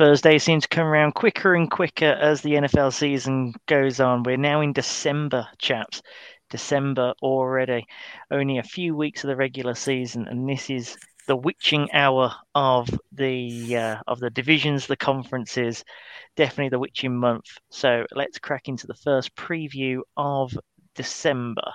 Thursday seems to come around quicker and quicker as the NFL season goes on. We're now in December, chaps. December already. Only a few weeks of the regular season, and this is the witching hour of the uh, of the divisions, the conferences. Definitely the witching month. So let's crack into the first preview of December.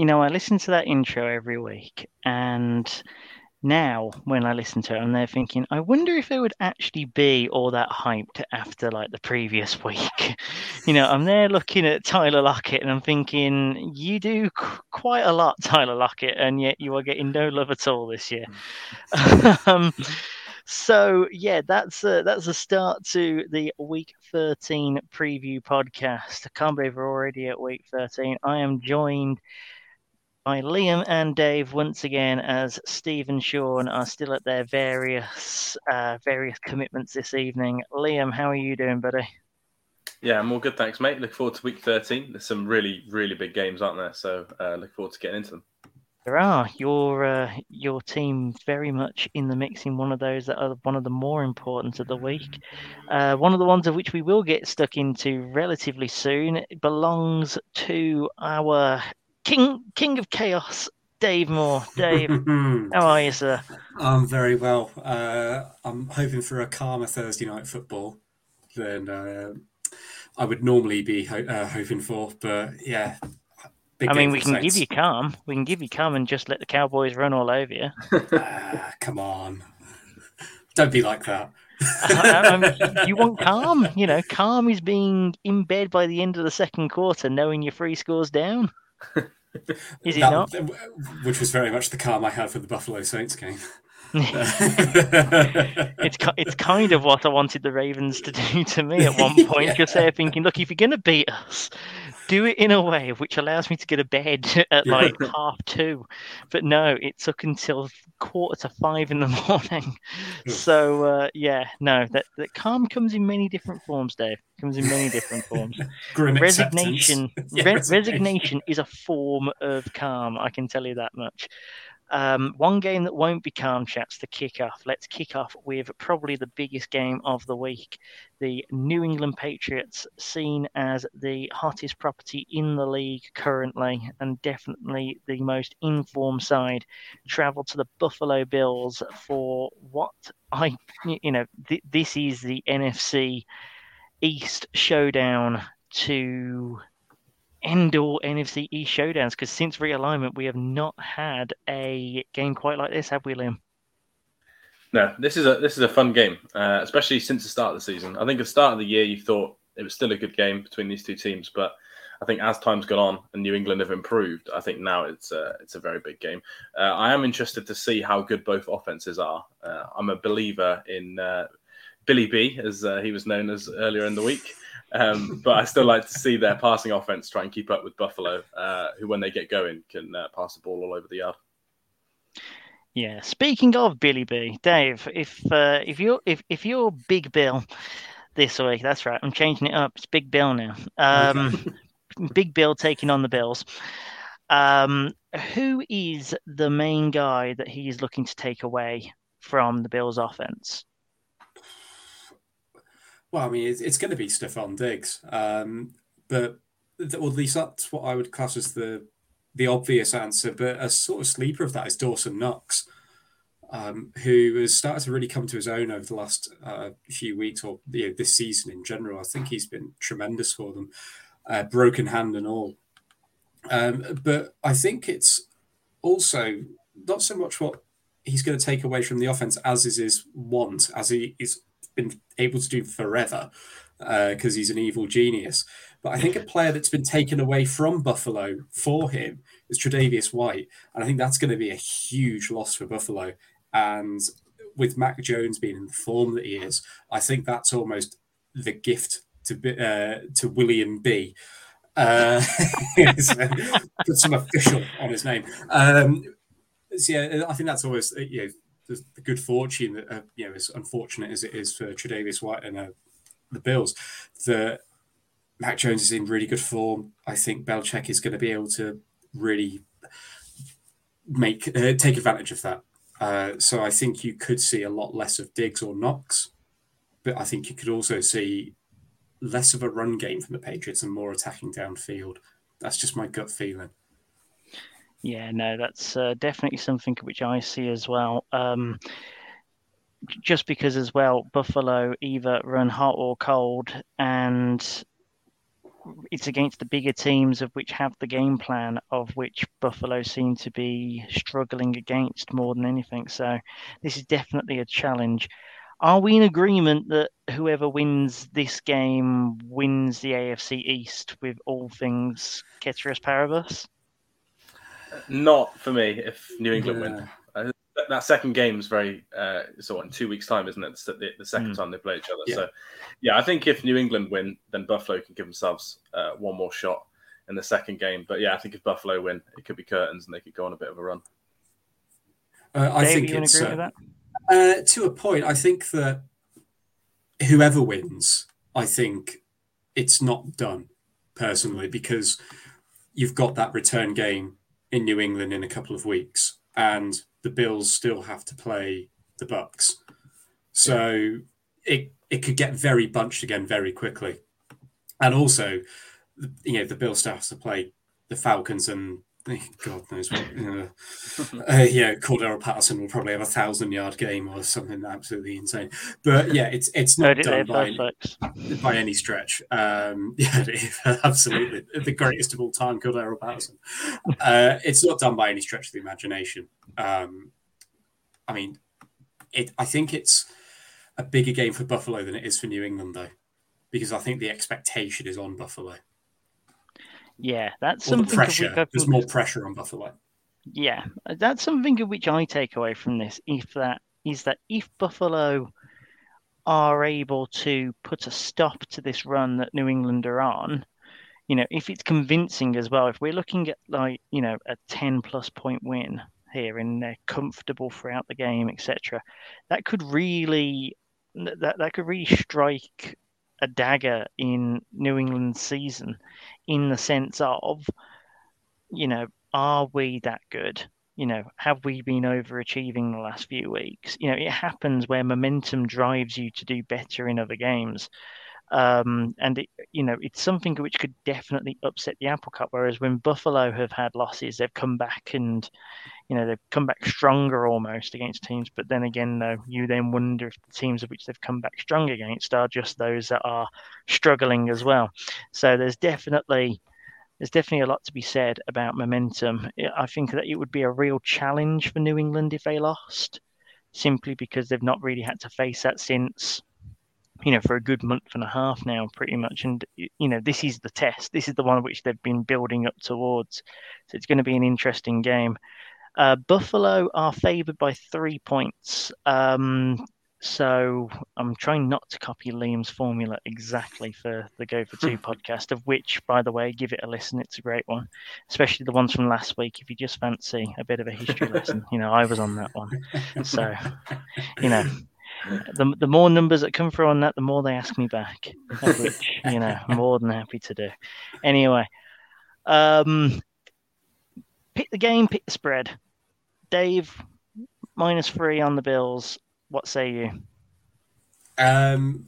You know, I listen to that intro every week, and now when I listen to it, I'm there thinking, I wonder if it would actually be all that hyped after like the previous week. you know, I'm there looking at Tyler Lockett, and I'm thinking, you do quite a lot, Tyler Lockett, and yet you are getting no love at all this year. um, so yeah, that's a, that's a start to the week 13 preview podcast. I can't believe we're already at week 13. I am joined by Liam and Dave once again as Steve and Sean are still at their various uh, various commitments this evening. Liam, how are you doing, buddy? Yeah, I'm all good, thanks, mate. Look forward to week 13. There's some really, really big games, aren't there? So uh, look forward to getting into them. There are your uh, your team very much in the mix in one of those that are one of the more important of the week. Uh, one of the ones of which we will get stuck into relatively soon belongs to our King King of Chaos, Dave Moore. Dave, how are you, sir? I'm very well. Uh, I'm hoping for a calmer Thursday night football than uh, I would normally be ho- uh, hoping for. But yeah, I mean, we can Saints. give you calm. We can give you calm and just let the Cowboys run all over you. Ah, come on, don't be like that. you want calm, you know. Calm is being in bed by the end of the second quarter, knowing your three scores down. Is he that, not? Which was very much the calm I had for the Buffalo Saints game. it's it's kind of what I wanted the Ravens to do to me at one point because yeah. they're thinking, look, if you're going to beat us, do it in a way which allows me to get a bed at like half two. But no, it took until quarter to five in the morning. so uh, yeah, no, that that calm comes in many different forms, Dave. Comes in many different forms. resignation, yeah, re- resignation, resignation is a form of calm. I can tell you that much. Um, one game that won't be calm, chats, to kick off. Let's kick off with probably the biggest game of the week. The New England Patriots, seen as the hottest property in the league currently, and definitely the most informed side, travel to the Buffalo Bills for what I, you know, th- this is the NFC East showdown to end all NFC East showdowns because since realignment, we have not had a game quite like this, have we, Liam? No, this is a this is a fun game, uh, especially since the start of the season. I think at the start of the year, you thought it was still a good game between these two teams, but I think as time's gone on and New England have improved, I think now it's a, it's a very big game. Uh, I am interested to see how good both offenses are. Uh, I'm a believer in uh, Billy B, as uh, he was known as earlier in the week. Um, but I still like to see their passing offense try and keep up with Buffalo, uh, who, when they get going, can uh, pass the ball all over the yard. Yeah. Speaking of Billy B, Dave, if uh, if you're if if you're Big Bill this week, that's right. I'm changing it up. It's Big Bill now. Um, Big Bill taking on the Bills. Um, who is the main guy that he's looking to take away from the Bills' offense? Well, I mean, it's, it's going to be Stefon Diggs, um, but or at least that's what I would class as the the obvious answer. But a sort of sleeper of that is Dawson Knox, um, who has started to really come to his own over the last uh, few weeks or you know, this season in general. I think he's been tremendous for them, uh, broken hand and all. Um, but I think it's also not so much what he's going to take away from the offense as is his want, as he is been able to do forever because uh, he's an evil genius. But I think a player that's been taken away from Buffalo for him is Tre'Davious White, and I think that's going to be a huge loss for Buffalo. And with Mac Jones being in the form that he is, I think that's almost the gift to uh, to William B. Uh, put some official on his name. Um, so yeah, I think that's always uh, you know the, the good fortune that uh, you know as unfortunate as it is for Tre'Davious White and uh, the Bills that Mac Jones is in really good form. I think Belichick is going to be able to really make uh, take advantage of that. Uh, so I think you could see a lot less of Diggs or Knox, but I think you could also see less of a run game from the Patriots and more attacking downfield. That's just my gut feeling. Yeah, no, that's uh, definitely something which I see as well. Um, just because, as well, Buffalo either run hot or cold, and it's against the bigger teams of which have the game plan of which Buffalo seem to be struggling against more than anything. So this is definitely a challenge. Are we in agreement that whoever wins this game wins the AFC East with all things ceteris paribus? Not for me. If New England yeah. win, uh, that second game is very uh, so in two weeks' time, isn't it? The, the second mm. time they play each other. Yeah. So, yeah, I think if New England win, then Buffalo can give themselves uh, one more shot in the second game. But yeah, I think if Buffalo win, it could be curtains and they could go on a bit of a run. Uh, I Dave, think it's uh, uh, to a point. I think that whoever wins, I think it's not done personally because you've got that return game in New England in a couple of weeks, and the Bills still have to play the Bucks. So yeah. it it could get very bunched again very quickly, and also, you know, the Bills still have to play the Falcons and God knows what. Know, uh, yeah, Cordarrelle Patterson will probably have a thousand yard game or something absolutely insane. But yeah, it's it's not done by, by any stretch. Um, yeah, absolutely the greatest of all time, Cordarrelle Patterson. Uh, it's not done by any stretch of the imagination. Um, I mean, it. I think it's a bigger game for Buffalo than it is for New England, though, because I think the expectation is on Buffalo. Yeah, that's or something. pressure. There's more pressure on Buffalo. Yeah, that's something of which I take away from this. If that is that if Buffalo are able to put a stop to this run that New England are on, you know, if it's convincing as well, if we're looking at like you know a ten plus point win here and they're comfortable throughout the game, etc., that could really that that could really strike a dagger in New England's season in the sense of, you know, are we that good? You know, have we been overachieving the last few weeks? You know, it happens where momentum drives you to do better in other games. Um, and it, you know it's something which could definitely upset the apple cart. Whereas when Buffalo have had losses, they've come back and you know they've come back stronger almost against teams. But then again, though, you then wonder if the teams of which they've come back strong against are just those that are struggling as well. So there's definitely there's definitely a lot to be said about momentum. I think that it would be a real challenge for New England if they lost, simply because they've not really had to face that since you know, for a good month and a half now, pretty much. And, you know, this is the test. This is the one which they've been building up towards. So it's going to be an interesting game. Uh, Buffalo are favoured by three points. Um, so I'm trying not to copy Liam's formula exactly for the Go for Two podcast, of which, by the way, give it a listen. It's a great one, especially the ones from last week. If you just fancy a bit of a history lesson, you know, I was on that one. So, you know, the, the more numbers that come through on that, the more they ask me back, which you know, I'm more than happy to do. Anyway, um, pick the game, pick the spread. Dave, minus three on the Bills. What say you? Um,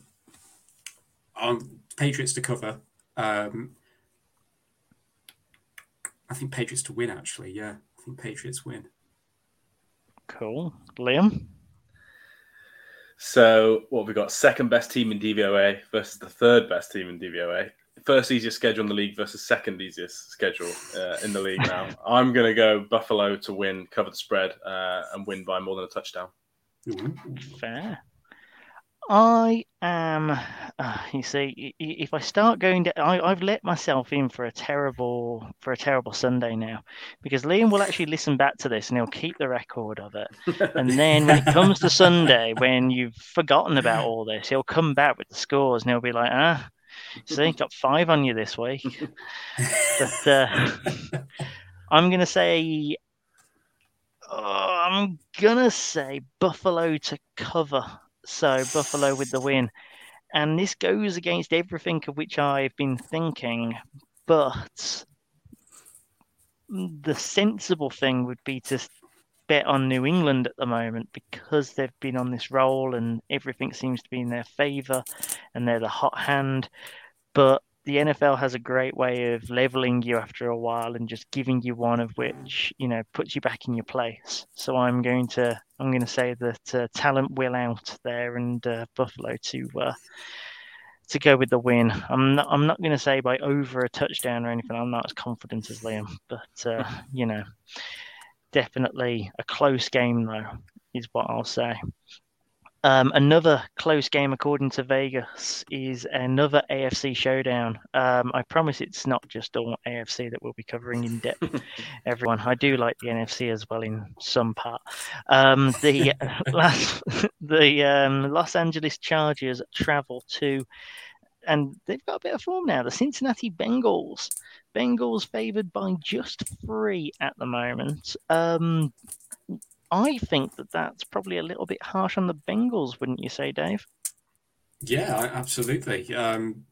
on Patriots to cover. Um, I think Patriots to win. Actually, yeah, I think Patriots win. Cool, Liam. So what we got? Second best team in DVOA versus the third best team in DVOA. First easiest schedule in the league versus second easiest schedule uh, in the league now. I'm going to go Buffalo to win, cover the spread, uh, and win by more than a touchdown. Fair. I am. Uh, you see, if I start going to, I, I've let myself in for a terrible for a terrible Sunday now, because Liam will actually listen back to this and he'll keep the record of it. And then when it comes to Sunday, when you've forgotten about all this, he'll come back with the scores and he'll be like, ah, see, got five on you this week. but uh, I'm gonna say Oh, I'm gonna say Buffalo to cover. So Buffalo with the win. And this goes against everything of which I've been thinking, but the sensible thing would be to bet on New England at the moment because they've been on this roll and everything seems to be in their favour and they're the hot hand. But the NFL has a great way of leveling you after a while and just giving you one of which you know puts you back in your place. So I'm going to I'm going to say that uh, talent will out there and uh, Buffalo to uh, to go with the win. I'm not I'm not going to say by over a touchdown or anything. I'm not as confident as Liam, but uh, you know, definitely a close game though is what I'll say. Um, another close game, according to Vegas, is another AFC showdown. Um, I promise it's not just all AFC that we'll be covering in depth. Everyone, I do like the NFC as well in some part. Um, the last, the um, Los Angeles Chargers travel to, and they've got a bit of form now. The Cincinnati Bengals. Bengals favored by just three at the moment. I think that that's probably a little bit harsh on the Bengals, wouldn't you say, Dave? Yeah, absolutely. Um,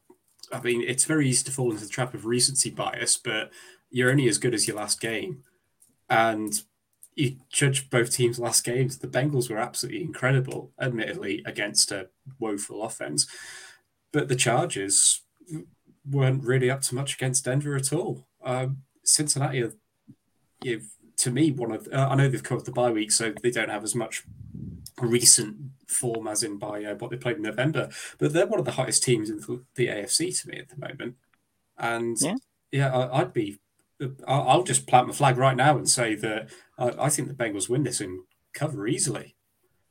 I mean, it's very easy to fall into the trap of recency bias, but you're only as good as your last game. And you judge both teams' last games. The Bengals were absolutely incredible, admittedly, against a woeful offense. But the Chargers weren't really up to much against Denver at all. Um, Cincinnati, you've to me, one of uh, I know they've covered the bye week, so they don't have as much recent form as in by uh, what they played in November, but they're one of the hottest teams in the, the AFC to me at the moment. And yeah, yeah I, would be. I'll just plant my flag right now and say that I, I think the Bengals win this and cover easily.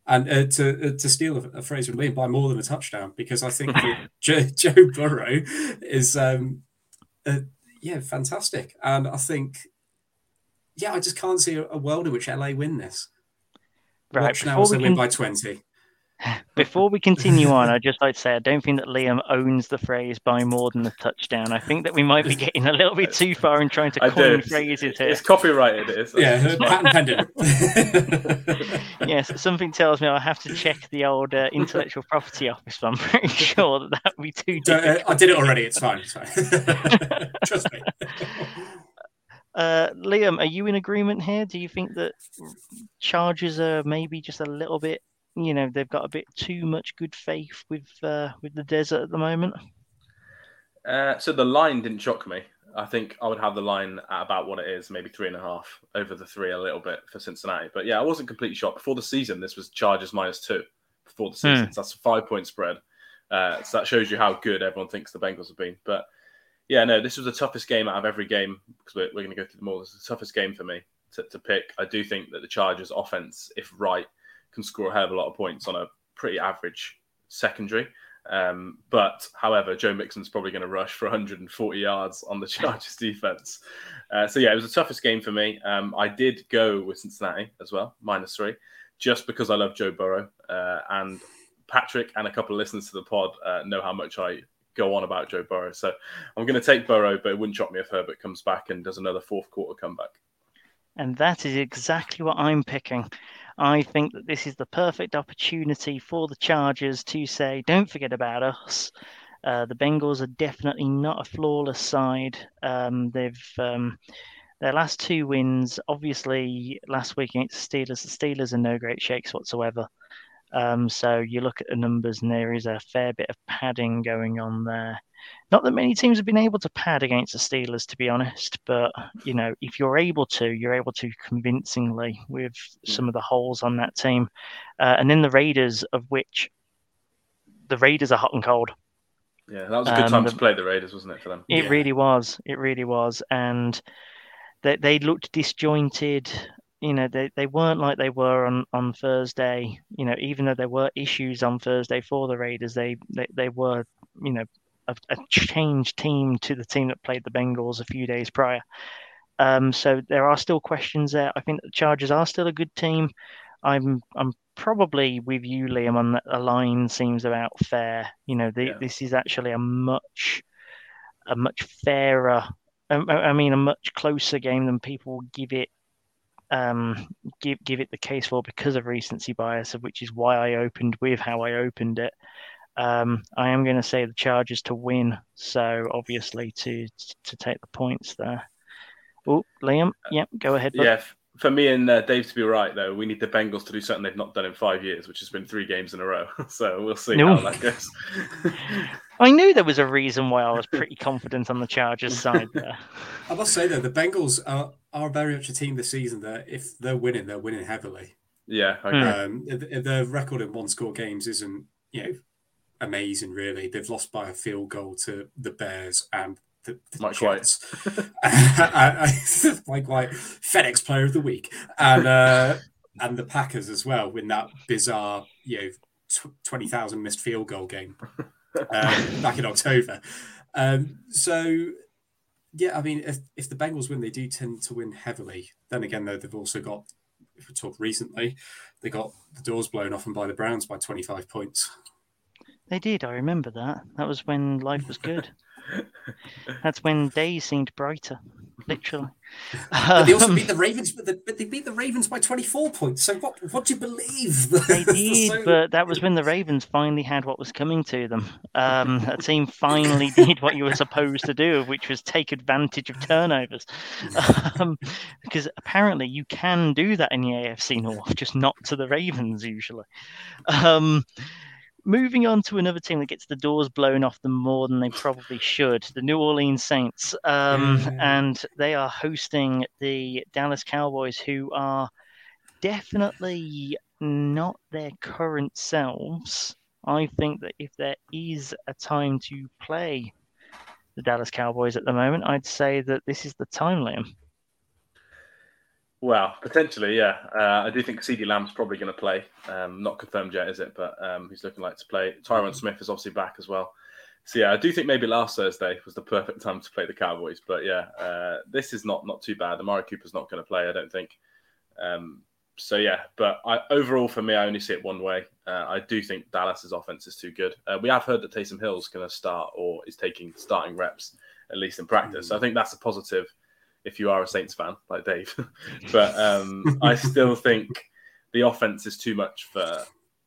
And uh, to uh, to steal a, a, phrase from Liam, by more than a touchdown, because I think Joe, Joe Burrow is, um, uh, yeah, fantastic. And I think yeah, I just can't see a, world in which LA win this. Right, Watch now as they win by 20. Before we continue on, I'd just like to say I don't think that Liam owns the phrase by more than a touchdown. I think that we might be getting a little bit too far in trying to I coin do. phrases here. It's copyrighted, it is. Yeah, patent pending. yes, something tells me I'll have to check the old uh, intellectual property office, but I'm pretty sure that that would be too uh, I did it already, it's fine. It's fine. Trust me. Uh, Liam, are you in agreement here? Do you think that Chargers are maybe just a little bit, you know, they've got a bit too much good faith with uh, with the desert at the moment? Uh, so the line didn't shock me. I think I would have the line at about what it is, maybe three and a half over the three a little bit for Cincinnati. But yeah, I wasn't completely shocked. Before the season, this was Chargers minus two before the season. Mm. So that's a five point spread. Uh, so that shows you how good everyone thinks the Bengals have been. But yeah, no, this was the toughest game out of every game because we're, we're going to go through them all. This is the toughest game for me to, to pick. I do think that the Chargers' offense, if right, can score a hell of a lot of points on a pretty average secondary. Um, but however, Joe Mixon's probably going to rush for 140 yards on the Chargers defense. Uh, so yeah, it was the toughest game for me. Um, I did go with Cincinnati as well, minus three, just because I love Joe Burrow uh, and Patrick and a couple of listeners to the pod uh, know how much I go on about Joe Burrow. So I'm going to take Burrow, but it wouldn't shock me if Herbert comes back and does another fourth quarter comeback. And that is exactly what I'm picking. I think that this is the perfect opportunity for the Chargers to say, don't forget about us. Uh, the Bengals are definitely not a flawless side. Um, they've um, their last two wins, obviously last week against the Steelers. The Steelers are no great shakes whatsoever. Um, so you look at the numbers, and there is a fair bit of padding going on there. Not that many teams have been able to pad against the Steelers, to be honest, but you know, if you're able to, you're able to convincingly with some of the holes on that team. Uh, and then the Raiders, of which the Raiders are hot and cold. Yeah, that was a good um, time to play the Raiders, wasn't it, for them? It yeah. really was. It really was. And they, they looked disjointed you know, they, they weren't like they were on, on Thursday. You know, even though there were issues on Thursday for the Raiders, they they, they were, you know, a, a changed team to the team that played the Bengals a few days prior. Um, so there are still questions there. I think the Chargers are still a good team. I'm I'm probably with you, Liam, on that. A line seems about fair. You know, the, Yeah. this is actually a much a much fairer. I mean, a much closer game than people give it um, give give it the case for because of recency bias, of which is why I opened with how I opened it. Um, I am going to say the Chargers to win, so obviously to to take the points there. Oh, Liam, yep, go ahead. bud. Yeah, for me and uh, Dave to be right though, we need the Bengals to do something they've not done in five years, which has been three games in a row. so we'll see No. how that goes. I knew there was a reason why I was pretty confident on the Chargers side there. I must say though, the Bengals are, are very much a team this season that if they're winning, they're winning heavily. yeah, I agree. Um, th- their record in one score games isn't, you know, amazing. Really, they've lost by a field goal to the Bears and the, the Mike White. Jets. Mike White, FedEx Player of the Week, and uh, and the Packers as well in that bizarre, you know, tw- twenty thousand missed field goal game um, back in October. Um, so. Yeah, I mean, if, if the Bengals win, they do tend to win heavily. Then again, though, they've also got, if we talk recently, they got the doors blown off them by the Browns by 25 points. They did. I remember that. That was when life was good. That's when days seemed brighter, literally. But they also Um, beat the Ravens, but, the, but they beat the Ravens by 24 points. So what? What do you believe? They did, So- but that was when the Ravens finally had what was coming to them. Um, a team finally did what you were supposed to do, which was take advantage of turnovers. Um, because apparently you can do that in the AFC North, just not to the Ravens usually. Um, moving on to another team that gets the doors blown off them more than they probably should, the New Orleans Saints. Um, Yeah. And they are hosting the Dallas Cowboys, who are definitely not their current selves. I think that if there is a time to play the Dallas Cowboys at the moment, I'd say that this is the time, Liam. Well, potentially, yeah. Uh, I do think CeeDee Lamb's probably going to play. Um, not confirmed yet, is it? But um, he's looking like to play. Tyron Smith is obviously back as well. So yeah, I do think maybe last Thursday was the perfect time to play the Cowboys. But yeah, uh, this is not not too bad. Amari Cooper's not going to play, I don't think. Um, so yeah, but I, overall for me, I only see it one way. Uh, I do think Dallas's offense is too good. Uh, we have heard that Taysom Hill's going to start or is taking starting reps at least in practice. So I think that's a positive if you are a Saints fan like Dave. but um, I still think the offense is too much for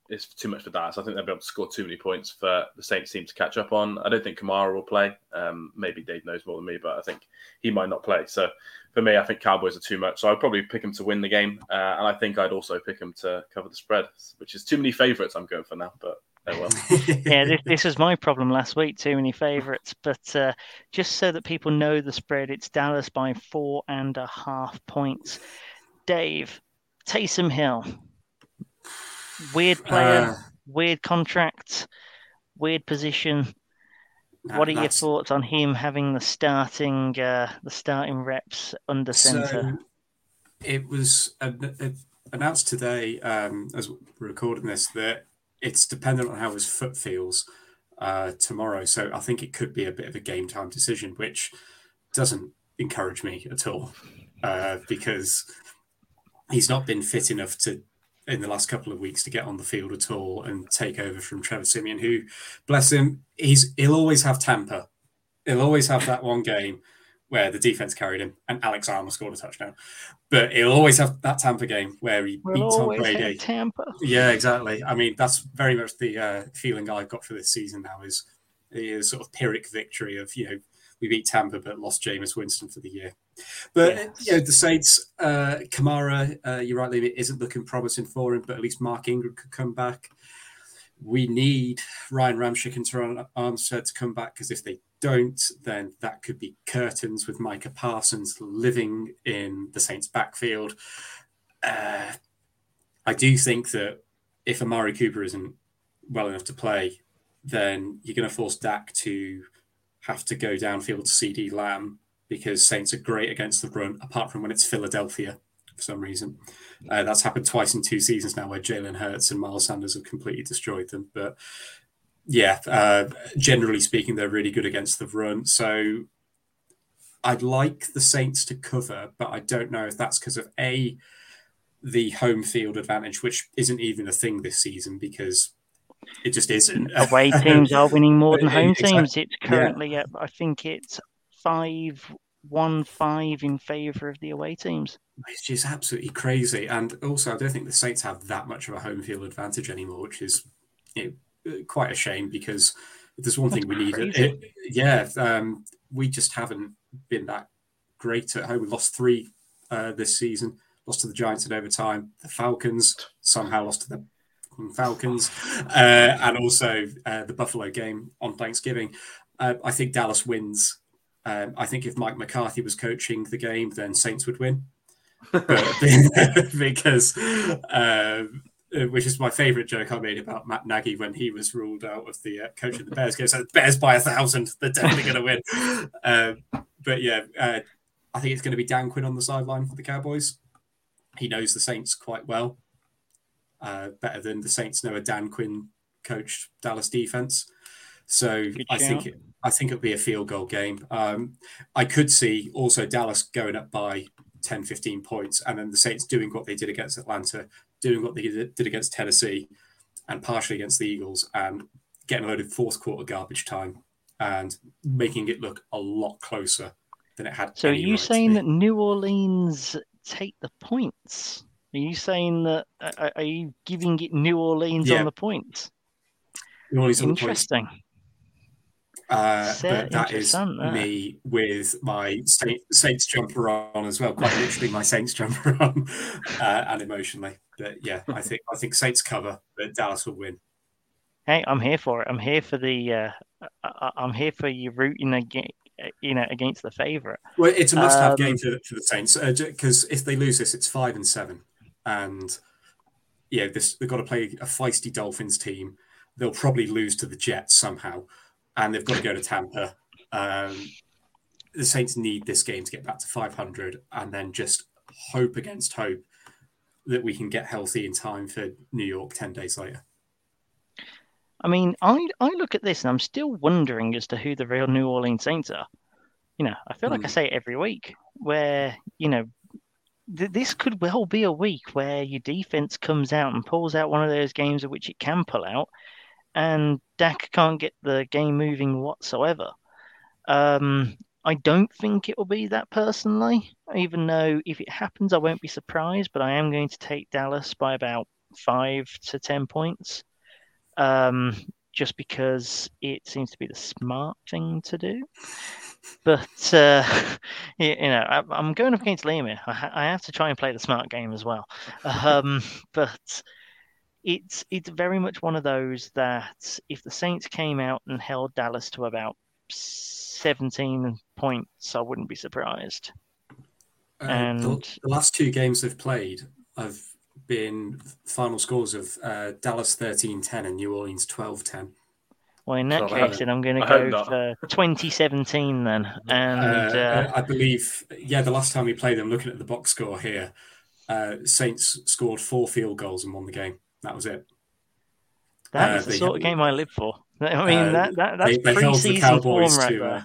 is too much for Dallas. I think they'll be able to score too many points for the Saints team to catch up on. I don't think Kamara will play. Um, maybe Dave knows more than me, but I think he might not play. So for me, I think Cowboys are too much. So I'd probably pick him to win the game, uh, and I think I'd also pick him to cover the spread, which is too many favourites. I'm going for now, but oh well. yeah, this, this was my problem last week. Too many favourites, but uh, just so that people know the spread, it's Dallas by four and a half points. Dave, Taysom Hill, weird player, Uh, weird contract, weird position. What are your thoughts on him having the starting uh, the starting reps under center? So it was announced today, um, as we're recording this, that it's dependent on how his foot feels uh, tomorrow. So I think it could be a bit of a game time decision, which doesn't encourage me at all uh, because he's not been fit enough to in the last couple of weeks to get on the field at all and take over from Trevor Siemian, who, bless him, he's he'll always have Tampa. He'll always have that one game where the defense carried him and Alex Armah scored a touchdown. But he'll always have that Tampa game where he We'll beats Tom Brady. Tampa. Yeah, exactly. I mean, that's very much the uh, feeling I've got for this season now is the sort of Pyrrhic victory of, you know, we beat Tampa but lost Jameis Winston for the year. But, Yes. you know, the Saints, uh, Kamara, uh, you're right, Liam, it isn't looking promising for him, but at least Mark Ingram could come back. We need Ryan Ramczyk and Terron Armstead to come back because if they don't, then that could be curtains with Micah Parsons living in the Saints' backfield. Uh, I do think that if Amari Cooper isn't well enough to play, then you're going to force Dak to have to go downfield to CeeDee Lamb because Saints are great against the run, apart from when it's Philadelphia for some reason. Uh, that's happened twice in two seasons now, where Jalen Hurts and Miles Sanders have completely destroyed them. But yeah, uh, generally speaking, they're really good against the run. So I'd like the Saints to cover, but I don't know if that's because of a the home field advantage, which isn't even a thing this season because it just isn't. Away teams are winning more than home Exactly. teams. It's currently yeah. at, I think it's five one five in favour of the away teams. It's just absolutely crazy. And also, I don't think the Saints have that much of a home field advantage anymore, which is you know, quite a shame because if there's one thing we need. crazy. It, yeah, um, we just haven't been that great at home. We lost three uh, this season, lost to the Giants in overtime. The Falcons somehow lost to the Falcons, uh, and also uh, the Buffalo game on Thanksgiving. Uh, I think Dallas wins. Um, I think if Mike McCarthy was coaching the game, then Saints would win. But- because, um, uh, which is my favorite joke I made about Matt Nagy when he was ruled out of the uh, coach of the Bears game. So Bears by a thousand, they're definitely going to win. Um, but yeah, uh, I think it's going to be Dan Quinn on the sideline for the Cowboys. He knows the Saints quite well, uh, better than the Saints know a Dan Quinn coached Dallas defense. So Good I think it, I think it'll be a field goal game. Um, I could see also Dallas going up by 10, 15 points, and then the Saints doing what they did against Atlanta, doing what they did against Tennessee, and partially against the Eagles, and getting a load of fourth quarter garbage time and making it look a lot closer than it had. So are you right saying that New Orleans take the points? Are you saying that? Are, are you giving it New Orleans Yeah. on the points? New Orleans on the points? Interesting. Uh, but that is that. me with my Saints jumper on as well, quite literally my Saints jumper on, uh, and emotionally. But yeah, I think I think Saints cover, but Dallas will win. Hey, I'm here for it. I'm here for the. Uh, I, I'm here for you rooting against, you know, against the favorite. Well, it's a must-have Um, game for, for the Saints because if they lose this, it's five and seven, and yeah, this they've got to play a feisty Dolphins team. They'll probably lose to the Jets somehow, and they've got to go to Tampa. Um, the Saints need this game to get back to 500, and then just hope against hope that we can get healthy in time for New York ten days later. I mean, I I look at this and I'm still wondering as to who the real New Orleans Saints are. You know, I feel like I Hmm. say it every week, where you know, th- this could well be a week where your defense comes out and pulls out one of those games of which it can pull out, and Dak can't get the game moving whatsoever. Um, I don't think it will be that personally, even though if it happens, I won't be surprised. But I am going to take Dallas by about five to ten points um, just because it seems to be the smart thing to do. But uh, you know, I, I'm going up against Liam here. I, I have to try and play the smart game as well. Um, but it's it's very much one of those that if the Saints came out and held Dallas to about 17 points, I wouldn't be surprised. Uh, And- the, the last two games they've played have been final scores of uh, Dallas 13-10 and New Orleans 12-10. Well, in that So case, then I'm going to go not. for 2017 then, and Uh, uh, I believe, yeah, the last time we played them, looking at the box score here, uh, Saints scored four field goals and won the game. That was it. That Uh, the sort of game I live for. I mean, Uh, that, that that's they, they held the pre-season form Cowboys right to there. uh,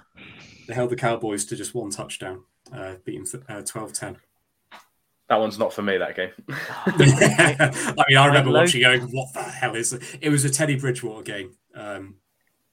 they held the Cowboys to just one touchdown, uh, beating th- uh, 12-10. That one's not for me. That game. I mean, I remember low- watching, going, "What the hell is it?" It was a Teddy Bridgewater game. Um,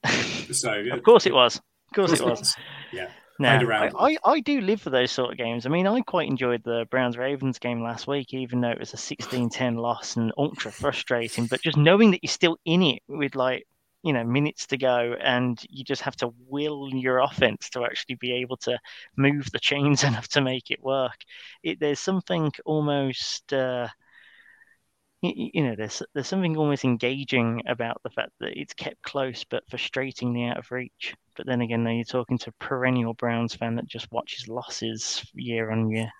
so of course it was. Of course it was. Yeah. No, around. I, I, I do live for those sort of games. I mean, I quite enjoyed the Browns Ravens game last week, even though it was a 16 10 loss and ultra frustrating. But just knowing that you're still in it with like, you know, minutes to go and you just have to will your offense to actually be able to move the chains enough to make it work. It, there's something almost. Uh, you, know, there's there's something almost engaging about the fact that it's kept close but frustratingly out of reach. But then again, now you're talking to a perennial Browns fan that just watches losses year on year.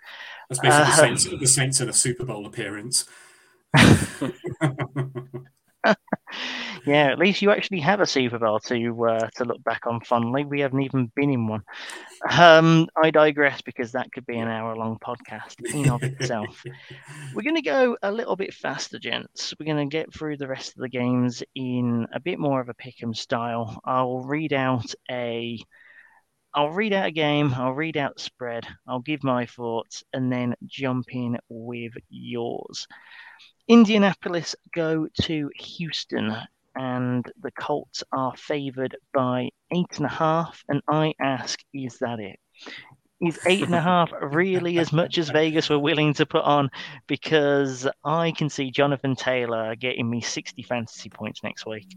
That's basically the, Uh, Saints, the Saints in a Super Bowl appearance. Yeah, at least you actually have a Super Bowl to uh, to look back on fondly. We haven't even been in one. Um, I digress because that could be an hour long podcast in of itself. We're going to go a little bit faster, gents. We're going to get through the rest of the games in a bit more of a pick 'em style. I'll read out a I'll read out a game, I'll read out the spread, I'll give my thoughts, and then jump in with yours. Indianapolis go to Houston, and the Colts are favoured by eight and a half. And I ask, is that it? Is eight and a half really as much as Vegas were willing to put on? Because I can see Jonathan Taylor getting me 60 fantasy points next week.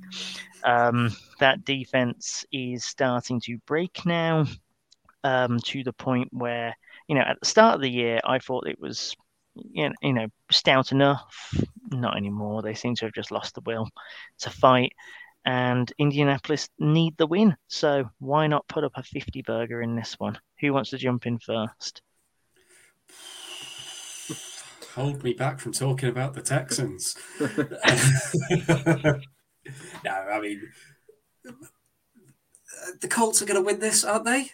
Um, that defense is starting to break now um, to the point where, you know, at the start of the year, I thought it was, you know, stout enough. Not anymore. They seem to have just lost the will to fight. And Indianapolis need the win. So why not put up a 50 burger in this one? Who wants to jump in first? Hold me back from talking about the Texans. no, I mean, the Colts are going to win this, aren't they?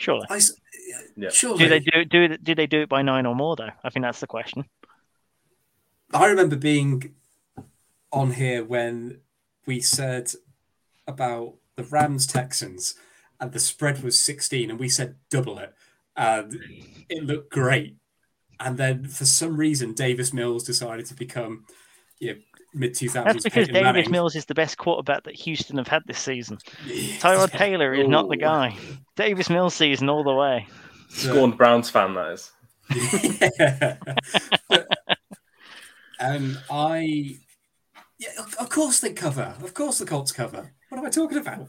Surely. I, Yeah. Surely. Do they do do do they do it by nine or more though? I think that's the question. I remember being on here when we said about the Rams Texans and the spread was 16 and we said double it and it looked great. And then for some reason Davis Mills decided to become you know, mid 2000s. That's because Peyton Davis Manning. Mills is the best quarterback that Houston have had this season. Tyrod Taylor is not the guy. Davis Mills season all the way. Scorned Browns fan, that is. yeah. But, um, I, yeah, of- of course they cover. Of course the Colts cover. What am I talking about?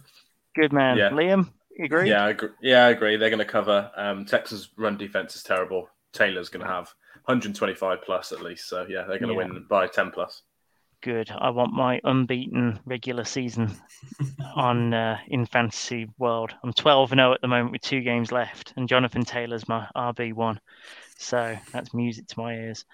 Good man. Yeah. Liam, you agree? Yeah, I agree. Yeah, I agree. They're going to cover. Um, Texans' run defense is terrible. Taylor's going to have 125 plus at least. So yeah, they're going to Yeah. win by 10 plus. Good. I want my unbeaten regular season on uh, in fantasy world. I'm 12 and 0 at the moment with two games left, and Jonathan Taylor's my RB one. So that's music to my ears.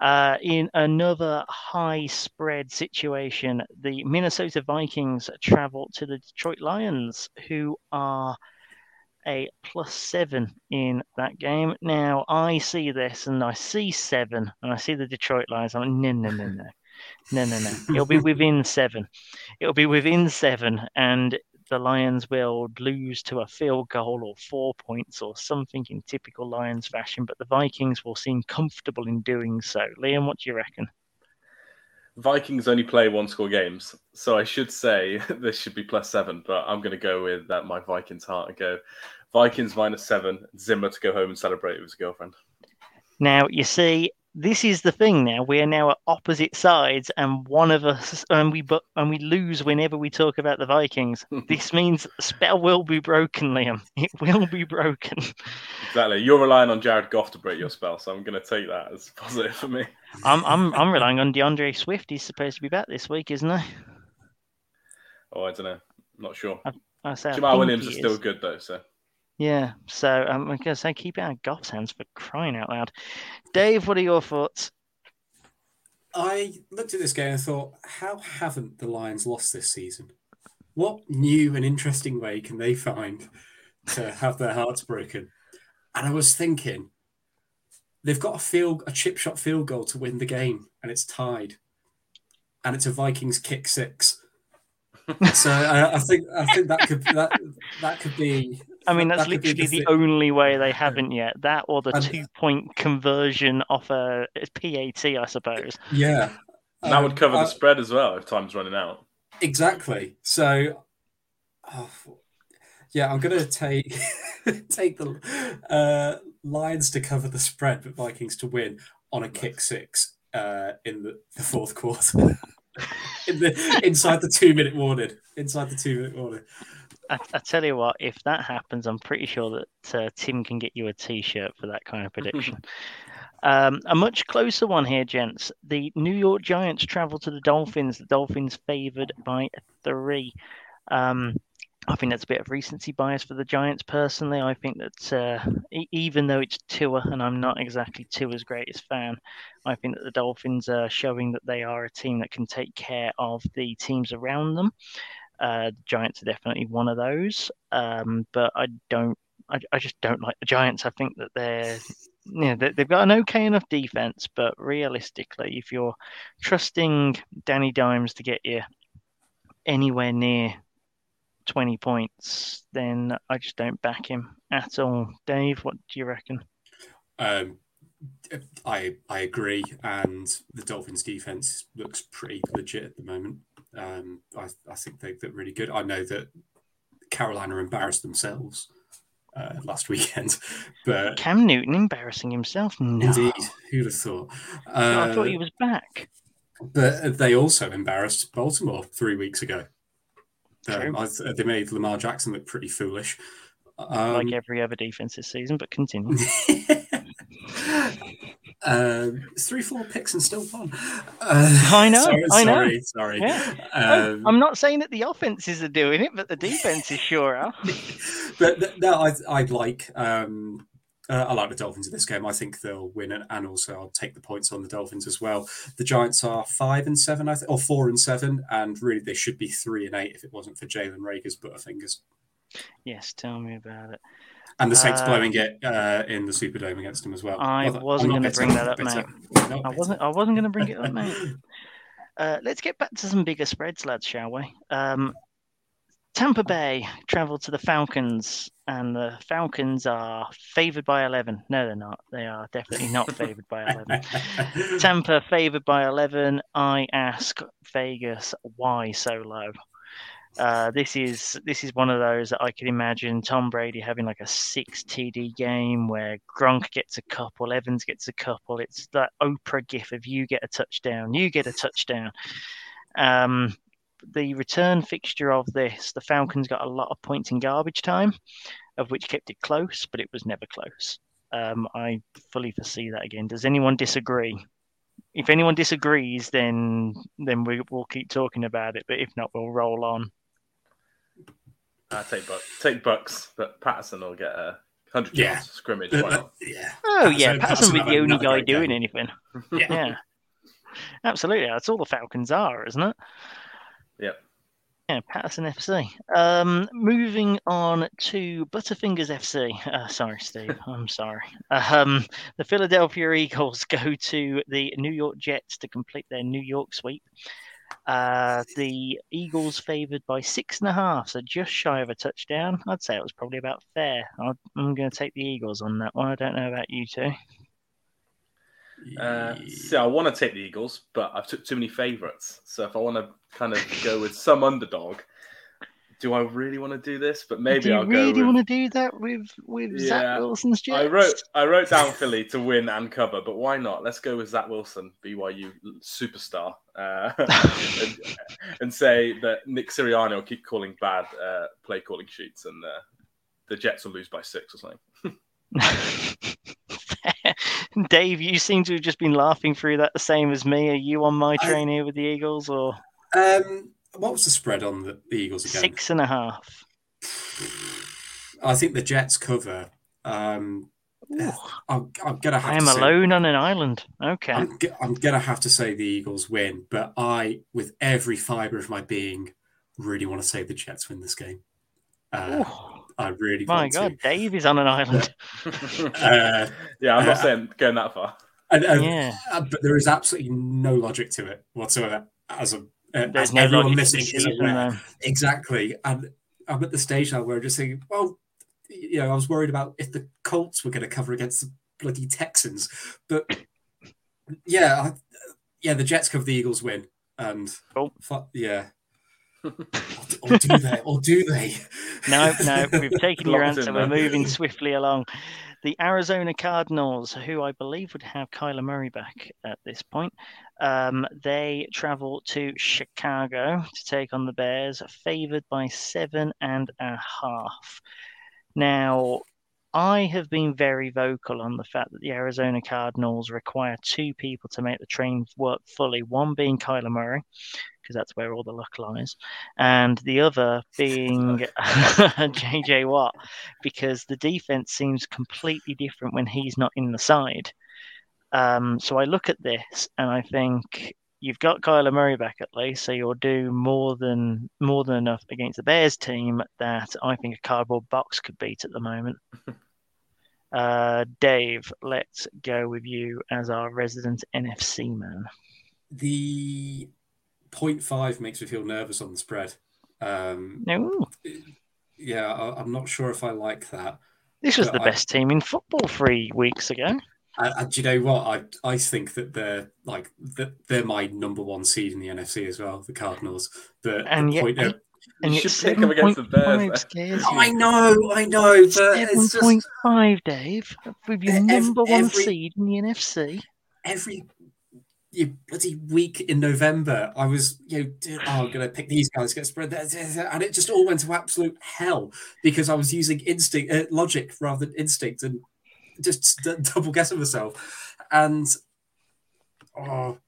Uh, in another high spread situation, the Minnesota Vikings travel to the Detroit Lions, who are a plus seven in that game. Now I see this and I see seven, and I see the Detroit Lions. I'm like, no, no, no, no. No, no, no. It'll be within seven. It'll be within seven, and the Lions will lose to a field goal or four points or something in typical Lions fashion, but the Vikings will seem comfortable in doing so. Liam, what do you reckon? Vikings only play one score games, so I should say this should be plus seven, but I'm going to go with uh, my Vikings heart and go Vikings minus seven, Zimmer to go home and celebrate with his girlfriend. Now, you see, this is the thing now. We are now at opposite sides, and one of us, and we but and we lose whenever we talk about the Vikings. this means spell will be broken, Liam. It will be broken. Exactly. You're relying on Jared Goff to break your spell, so I'm going to take that as positive for me. I'm I'm I'm relying on D'Andre Swift. He's supposed to be back this week, isn't he? Oh, I don't know. not sure. I say I Jamaal Williams he is still good though, so Yeah, so um, I'm gonna say keep it out of Goff's hands for crying out loud. Dave, what are your thoughts? I looked at this game and thought, how haven't the Lions lost this season? What new and interesting way can they find to have their hearts broken? And I was thinking, they've got a field, a chip shot field goal to win the game, and it's tied, and it's a Vikings kick six. so I, I think I think that could that that could be. I mean, that that's could literally the thi- only way they haven't yet. That or the And- two point conversion off a PAT, I suppose. Yeah, that Um, would cover I- the spread as well if time's running out. Exactly. So, oh, yeah, I'm going to take take the uh, Lions to cover the spread, but Vikings to win on a kick six uh, in the, the fourth quarter. in the, inside the two minute warning. Inside the two minute warning. I, I tell you what, if that happens, I'm pretty sure that uh, Tim can get you a T-shirt for that kind of prediction. um, a much closer one here, gents. The New York Giants travel to the Dolphins. The Dolphins favoured by three. Um, I think that's a bit of recency bias for the Giants. Personally, I think that uh, e- even though it's Tua, and I'm not exactly Tua's greatest fan, I think that the Dolphins are showing that they are a team that can take care of the teams around them. Uh, Giants are definitely one of those, um, but I don't. I, I just don't like the Giants. I think that they're yeah, they, they've got an okay enough defense, but realistically, if you're trusting Danny Dimes to get you anywhere near 20 points, then I just don't back him at all. Dave, what do you reckon? Um, I I agree, and the Dolphins' defense looks pretty legit at the moment. Um, I, I think they look really good. I know that Carolina embarrassed themselves uh, last weekend, but Cam Newton embarrassing himself. No, indeed, who'd have thought? Uh, I thought he was back. But they also embarrassed Baltimore three weeks ago. Um. I, they made Lamar Jackson look pretty foolish. Um, like every other defense this season, but continue. um, it's three, four picks and still won. Uh, I know, Sorry, I know. sorry, sorry. Yeah. Um, I'm not saying that the offenses are doing it, but the defenses sure are. but no, I, I'd like. Um, uh, I like the Dolphins in this game. I think they'll win, it, and also I'll take the points on the Dolphins as well. The Giants are five and seven, I think, or four and seven, and really they should be three and eight if it wasn't for Jalen Reagor's butter fingers. Yes, tell me about it. And the Saints Uh, blowing it uh, in the Superdome against them as well. I Well, wasn't gonna bring that up, bitter. mate. I wasn't. I wasn't going to bring it up, mate. Uh, let's get back to some bigger spreads, lads, shall we? Um, Tampa Bay travel to the Falcons, and the Falcons are favoured by 11. No, they're not. They are definitely not favoured by 11. Tampa favoured by 11. I ask Vegas, why so low? Uh, this is this is one of those that I can imagine Tom Brady having like a six TD game where Gronk gets a couple, Evans gets a couple. It's that Oprah gif of you get a touchdown, you get a touchdown. Um, the return fixture of this, the Falcons got a lot of points in garbage time, of which kept it close, but it was never close. Um, I fully foresee that again. Does anyone disagree? If anyone disagrees, then then we, we'll keep talking about it. But if not, we'll roll on. I take Bucs. Take Bucs, but Patterson will get a hundred Yeah. yards scrimmage. Uh, yeah. Oh yeah, Patterson- Patterson Patterson was have the only guy doing game. anything. Yeah. Yeah, absolutely. That's all the Falcons are, isn't it? Yep. Yeah, Patterson FC. Um, moving on to Butterfingers FC. Uh, sorry, Steve. I'm sorry. Um, the Philadelphia Eagles go to the New York Jets to complete their New York sweep. Uh, the Eagles favoured by six and a half, so just shy of a touchdown. I'd say it was probably about fair. I'd, I'm going to take the Eagles on that one. I don't know about you two. Uh, see, I want to take the Eagles, but I've took too many favourites. So if I want to kind of go with some underdog, do I really want to do this? But maybe i do you I'll really go. want to do that with with Yeah, Zach Wilson's Jets? I wrote I wrote down Philly to win and cover, but why not? Let's go with Zach Wilson, BYU superstar, uh, and, and say that Nick Sirianni will keep calling bad uh, play calling sheets, and uh, the Jets will lose by six or something. Dave, you seem to have just been laughing through that the same as me. Are you on my I- train here with the Eagles or Um, what was the spread on the, the Eagles again? six and a half? I think the Jets cover. Um, I'm, I'm gonna have I am to say, alone on an island. Okay. I'm, g- I'm gonna have to say the Eagles win, but I, with every fiber of my being, really want to say the Jets win this game. Uh, I really my want God, Dave is on an island. Uh, yeah, I'm not uh, saying going that far. and, and- Yeah. uh, but there is absolutely no logic to it whatsoever. As a uh, There's no everyone missing to listening the is season, Exactly. And I'm at the stage now where I'm just saying, well, you know, I was worried about if the Colts were going to cover against the bloody Texans. But yeah, I, yeah, the Jets cover, the Eagles win. And Cool. fu- yeah. or, or do they? Or do they? No, no, we've taken your answer. We're moving swiftly along. The Arizona Cardinals, who I believe would have Kyler Murray back at this point, um, they travel to Chicago to take on the Bears, favored by seven and a half. Now, I have been very vocal on the fact that the Arizona Cardinals require two people to make the train work fully. One being Kyler Murray, because that's where all the luck lies, and the other being JJ Watt because the defense seems completely different when he's not in the side. Um, so I look at this and I think you've got Kyler Murray back at least, so you'll do more than more than enough against the Bears team that I think a cardboard box could beat at the moment. uh, Dave, let's go with you as our resident NFC man. The 0.5 makes me feel nervous on the spread. Um, no. Yeah, I, am not sure if I like that. This was the I, best team in football three weeks ago. And, do you know what? I I think that they're like that they're my number one seed in the NFC as well, the Cardinals. But and the yet, point of, and you should pick them against the Bears. I know, I know. Seven point five, Dave, with your number one seed in the NFC. Every you bloody week in November, I was, you know, oh, I'm going to pick these guys, get spread, and it just all went to absolute hell because I was using instinct, uh, logic rather than instinct, and just double guessing myself. And oh,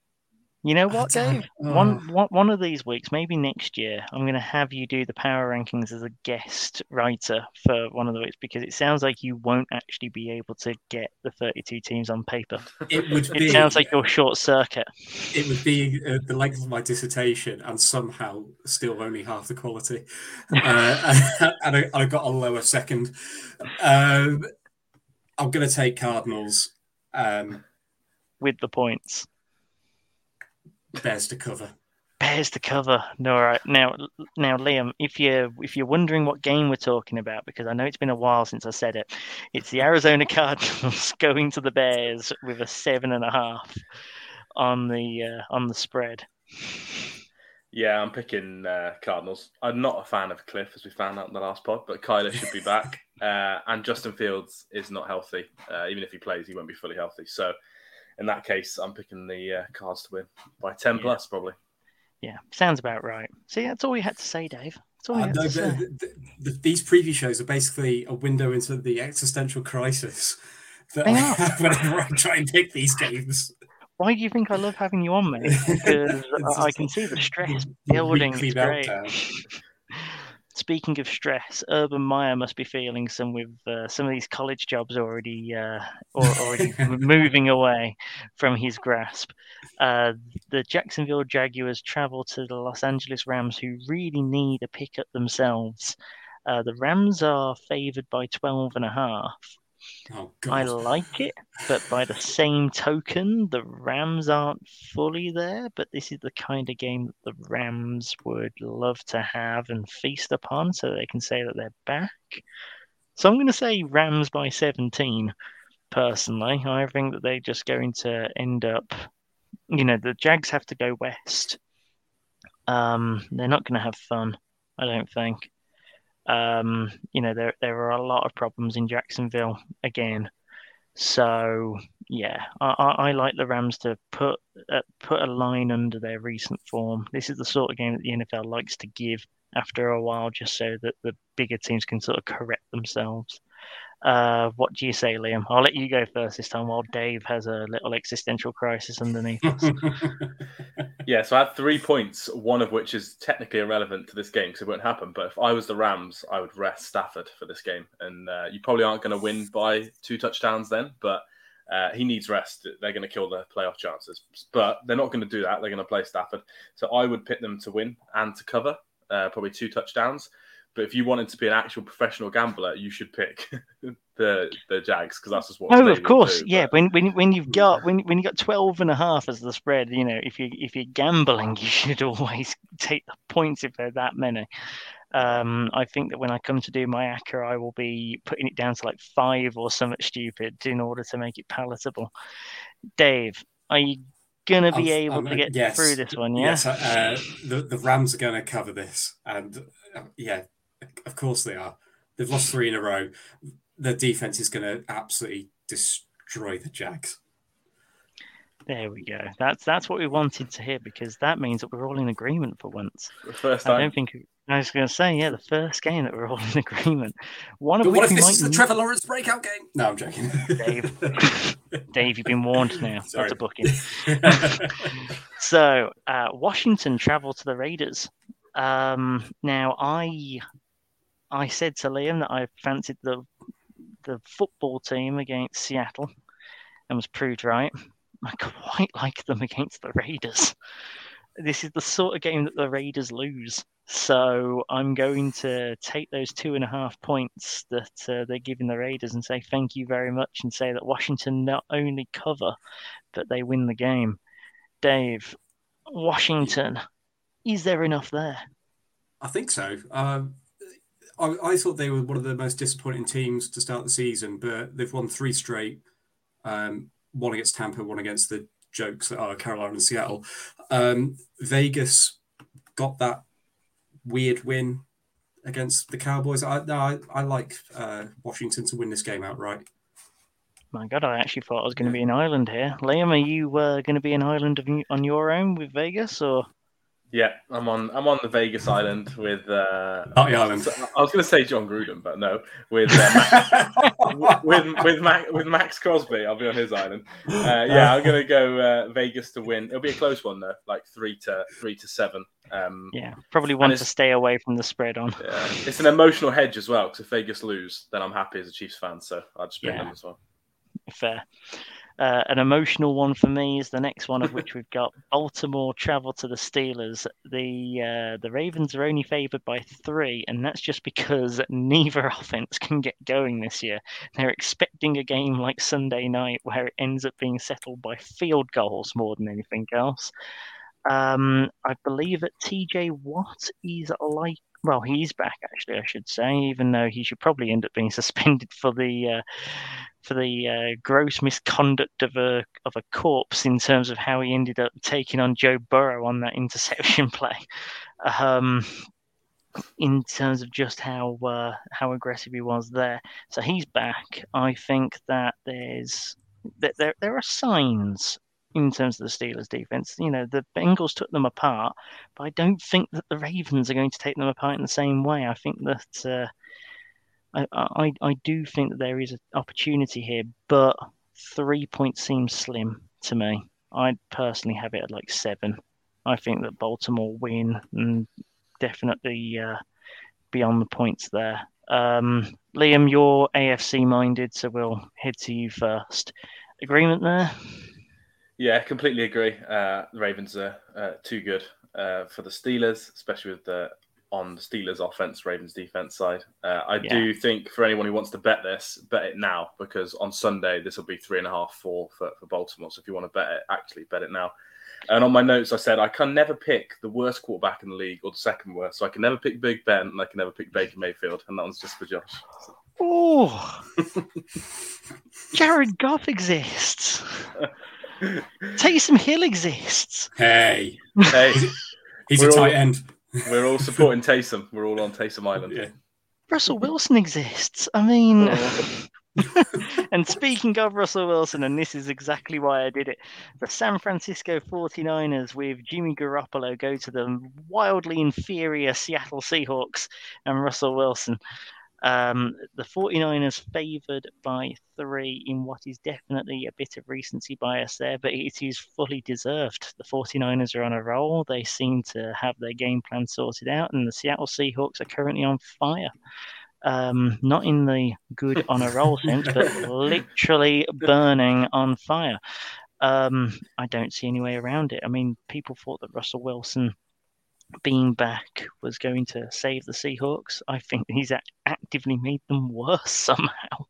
you know what, Dave? Oh. One, one one of these weeks, maybe next year, I'm going to have you do the power rankings as a guest writer for one of the weeks because it sounds like you won't actually be able to get the 32 teams on paper. It would. It be, sounds like you're short circuit. It would be uh, the length of my dissertation and somehow still only half the quality, uh, and, I, I, got a lower second. Um, I'm going to take Cardinals. Um, With the points. Bears to cover. Bears to cover. No, all right. Now, now, Liam, if you're if you're wondering what game we're talking about, because I know it's been a while since I said it, it's the Arizona Cardinals going to the Bears with a seven and a half on the uh, on the spread. Yeah, I'm picking uh, Cardinals. I'm not a fan of Cliff, as we found out in the last pod, but Kyler should be back. Uh, and Justin Fields is not healthy. Uh, even if he plays, he won't be fully healthy. So, in that case, I'm picking the uh, Cards to win by 10 yeah. plus, probably. Yeah, sounds about right. See, that's all you had to say, Dave. That's all you had to say. The, the, the, these preview shows are basically a window into the existential crisis that I have whenever I try and pick these games. Why do you think I love having you on, mate? Because I can see the stress building. It's great. Speaking of stress, Urban Meyer must be feeling some with uh, some of these college jobs already uh, or, already moving away from his grasp. Uh, the Jacksonville Jaguars travel to the Los Angeles Rams, who really need a pick up themselves. Uh, the Rams are favored by 12 and a half. Oh, I like it, but by the same token, the Rams aren't fully there. But this is the kind of game that the Rams would love to have and feast upon so they can say that they're back. So I'm going to say Rams by 17, personally. I think that they're just going to end up, you know, the Jags have to go west. Um, they're not going to have fun, I don't think. Um, you know, there there are a lot of problems in Jacksonville again. So yeah, I, I, like the Rams to put uh, put a line under their recent form. This is the sort of game that the NFL likes to give after a while, just so that the bigger teams can sort of correct themselves. Uh, what do you say, Liam? I'll let you go first this time while Dave has a little existential crisis underneath us. yeah, so I had three points, one of which is technically irrelevant to this game because it won't happen. But if I was the Rams, I would rest Stafford for this game. And uh, you probably aren't going to win by two touchdowns then, but uh, he needs rest. They're going to kill the playoff chances. But they're not going to do that. They're going to play Stafford. So I would pick them to win and to cover, uh, probably two touchdowns. But if you wanted to be an actual professional gambler, you should pick the the Jags because that's just what. Oh, of course, do, yeah. But... When when when you've got when when you got 12 and a half as the spread, you know, if you if you're gambling, you should always take the points if they're that many. Um, I think that when I come to do my ACCA, I will be putting it down to like five or something stupid in order to make it palatable. Dave, are you gonna be able I'm, to get yes, through this one? Yeah. Yes, uh, the the Rams are gonna cover this, and uh, yeah, of course they are. They've lost three in a row. Their defense is going to absolutely destroy the Jags. There we go. That's that's what we wanted to hear because that means that we're all in agreement for once. The first time. I don't think I was going to say, yeah, the first game that we're all in agreement. One of but what if this is the Trevor Lawrence breakout game? No, I'm joking. Dave. Dave, you've been warned now. Sorry. That's a booking. so, uh, Washington travel to the Raiders. Um, now, I I said to Liam that I fancied the the football team against Seattle, and was proved right. I quite like them against the Raiders. This is the sort of game that the Raiders lose. So I'm going to take those two and a half points that uh, they're giving the Raiders and say thank you very much and say that Washington not only cover, but they win the game. Dave, Washington, is there enough there? I think so. Um, I, I thought they were one of the most disappointing teams to start the season, but they've won three straight. Um, one against Tampa, one against the jokes that are Carolina and Seattle. Um, Vegas got that weird win against the Cowboys. I no, I, I like uh, Washington to win this game outright. My God, I actually thought I was going to be an island here. Liam, are you uh, going to be an island of, on your own with Vegas, or Yeah, I'm on. I'm on the Vegas Island with. Uh, Party Island. I was going to say Jon Gruden, but no, with uh, Max, with with Max, with Maxx Crosby. I'll be on his island. Uh, yeah, I'm going to go uh, Vegas to win. It'll be a close one though, like three to three to seven. Um, yeah, probably want to stay away from the spread on. yeah, it's an emotional hedge as well. Because if Vegas lose, then I'm happy as a Chiefs fan. So I'll just pick Yeah. them as well. Fair. Uh, an emotional one for me is the next one of which we've got Baltimore travel to the Steelers. The uh, the Ravens are only favoured by three, and that's just because neither offense can get going this year. They're expecting a game like Sunday night where it ends up being settled by field goals more than anything else. Um, I believe that TJ Watt is like well, he's back actually. I should say, even though he should probably end up being suspended for the uh, for the uh, gross misconduct of a of a corpse in terms of how he ended up taking on Joe Burrow on that interception play. Um, in terms of just how uh, how aggressive he was there, so he's back. I think that there's that there there are signs in terms of the Steelers defense. You know, the Bengals took them apart, but I don't think that the Ravens are going to take them apart in the same way. I think that uh, I, I I do think that there is an opportunity here, but three points seems slim to me. I'd personally have it at like seven. I think that Baltimore win and definitely uh, beyond the points there. Um, Liam, you're AFC minded, so we'll head to you first. Agreement there? Yeah, completely agree. Uh, the Ravens are uh, too good uh, for the Steelers, especially with the on the Steelers' offense, Ravens' defense side. Uh, I Yeah. do think for anyone who wants to bet this, bet it now because on Sunday this will be three and a half, four for, for Baltimore. So if you want to bet it, actually bet it now. And on my notes, I said I can never pick the worst quarterback in the league or the second worst. So I can never pick Big Ben and I can never pick Baker Mayfield. And that one's just for Josh. So- Oh, Jared Goff exists. Taysom Hill exists. Hey, hey, he's We're a all- tight end. We're all supporting Taysom. We're all on Taysom Island. Yeah. Russell Wilson exists. I mean, Oh. and speaking of Russell Wilson, and this is exactly why I did it, the San Francisco 49ers with Jimmy Garoppolo go to the wildly inferior Seattle Seahawks and Russell Wilson. Um, the 49ers favoured by three in what is definitely a bit of recency bias there, but it is fully deserved. The 49ers are on a roll. They seem to have their game plan sorted out, and the Seattle Seahawks are currently on fire. Um, not in the good on a roll sense, but literally burning on fire. Um, I don't see any way around it. I mean, people thought that Russell Wilson being back was going to save the Seahawks. I think he's act- actively made them worse somehow.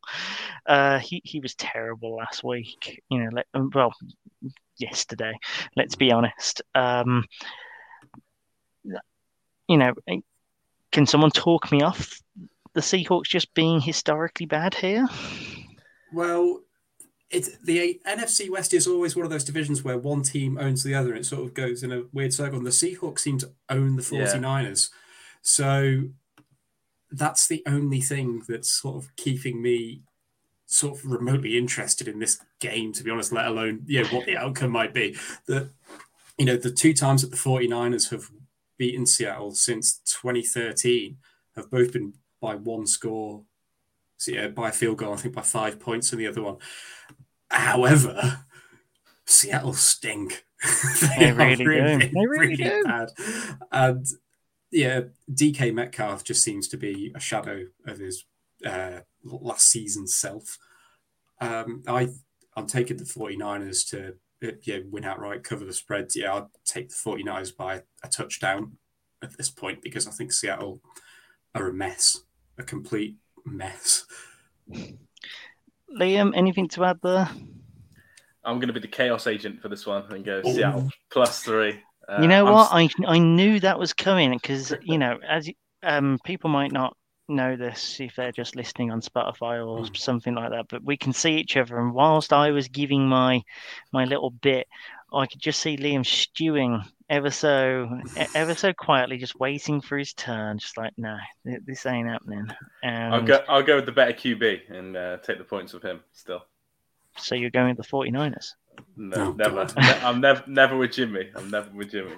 Uh, he he was terrible last week. You know, let, um, well, yesterday. Let's be honest. Um, you know, eh, can someone talk me off the Seahawks just being historically bad here? Well, it's the NFC West is always one of those divisions where one team owns the other and it sort of goes in a weird circle. And the Seahawks seem to own the Yeah. 49ers. So that's the only thing that's sort of keeping me sort of remotely interested in this game, to be honest, let alone know, what the outcome might be. The you know, the two times that the 49ers have beaten Seattle since 2013 have both been by one score so yeah, by a field goal, I think by five points in the other one. However, Seattle stink. They are really do. They really do. bad. And yeah, DK Metcalf just seems to be a shadow of his uh, last season's self. Um, I I'm taking the 49ers to uh, yeah, win outright, cover the spread. Yeah, I'd take the 49ers by a touchdown at this point because I think Seattle are a mess, a complete mess. Liam, anything to add there? I'm going to be the chaos agent for this one and go Oh. Seattle plus three. Uh, you know what? I'm what? s- I I knew that was coming because you know, as um, people might not know this if they're just listening on Spotify or Mm. something like that, but we can see each other. And whilst I was giving my my little bit, I could just see Liam stewing ever so e- ever so quietly, just waiting for his turn. Just like, no, this ain't happening. And I'll go. I'll go with the better QB and uh, take the points with him. Still, so you're going with the 49ers. no, Oh, never. God. Ne- I'm never, never with Jimmy. I'm never with Jimmy.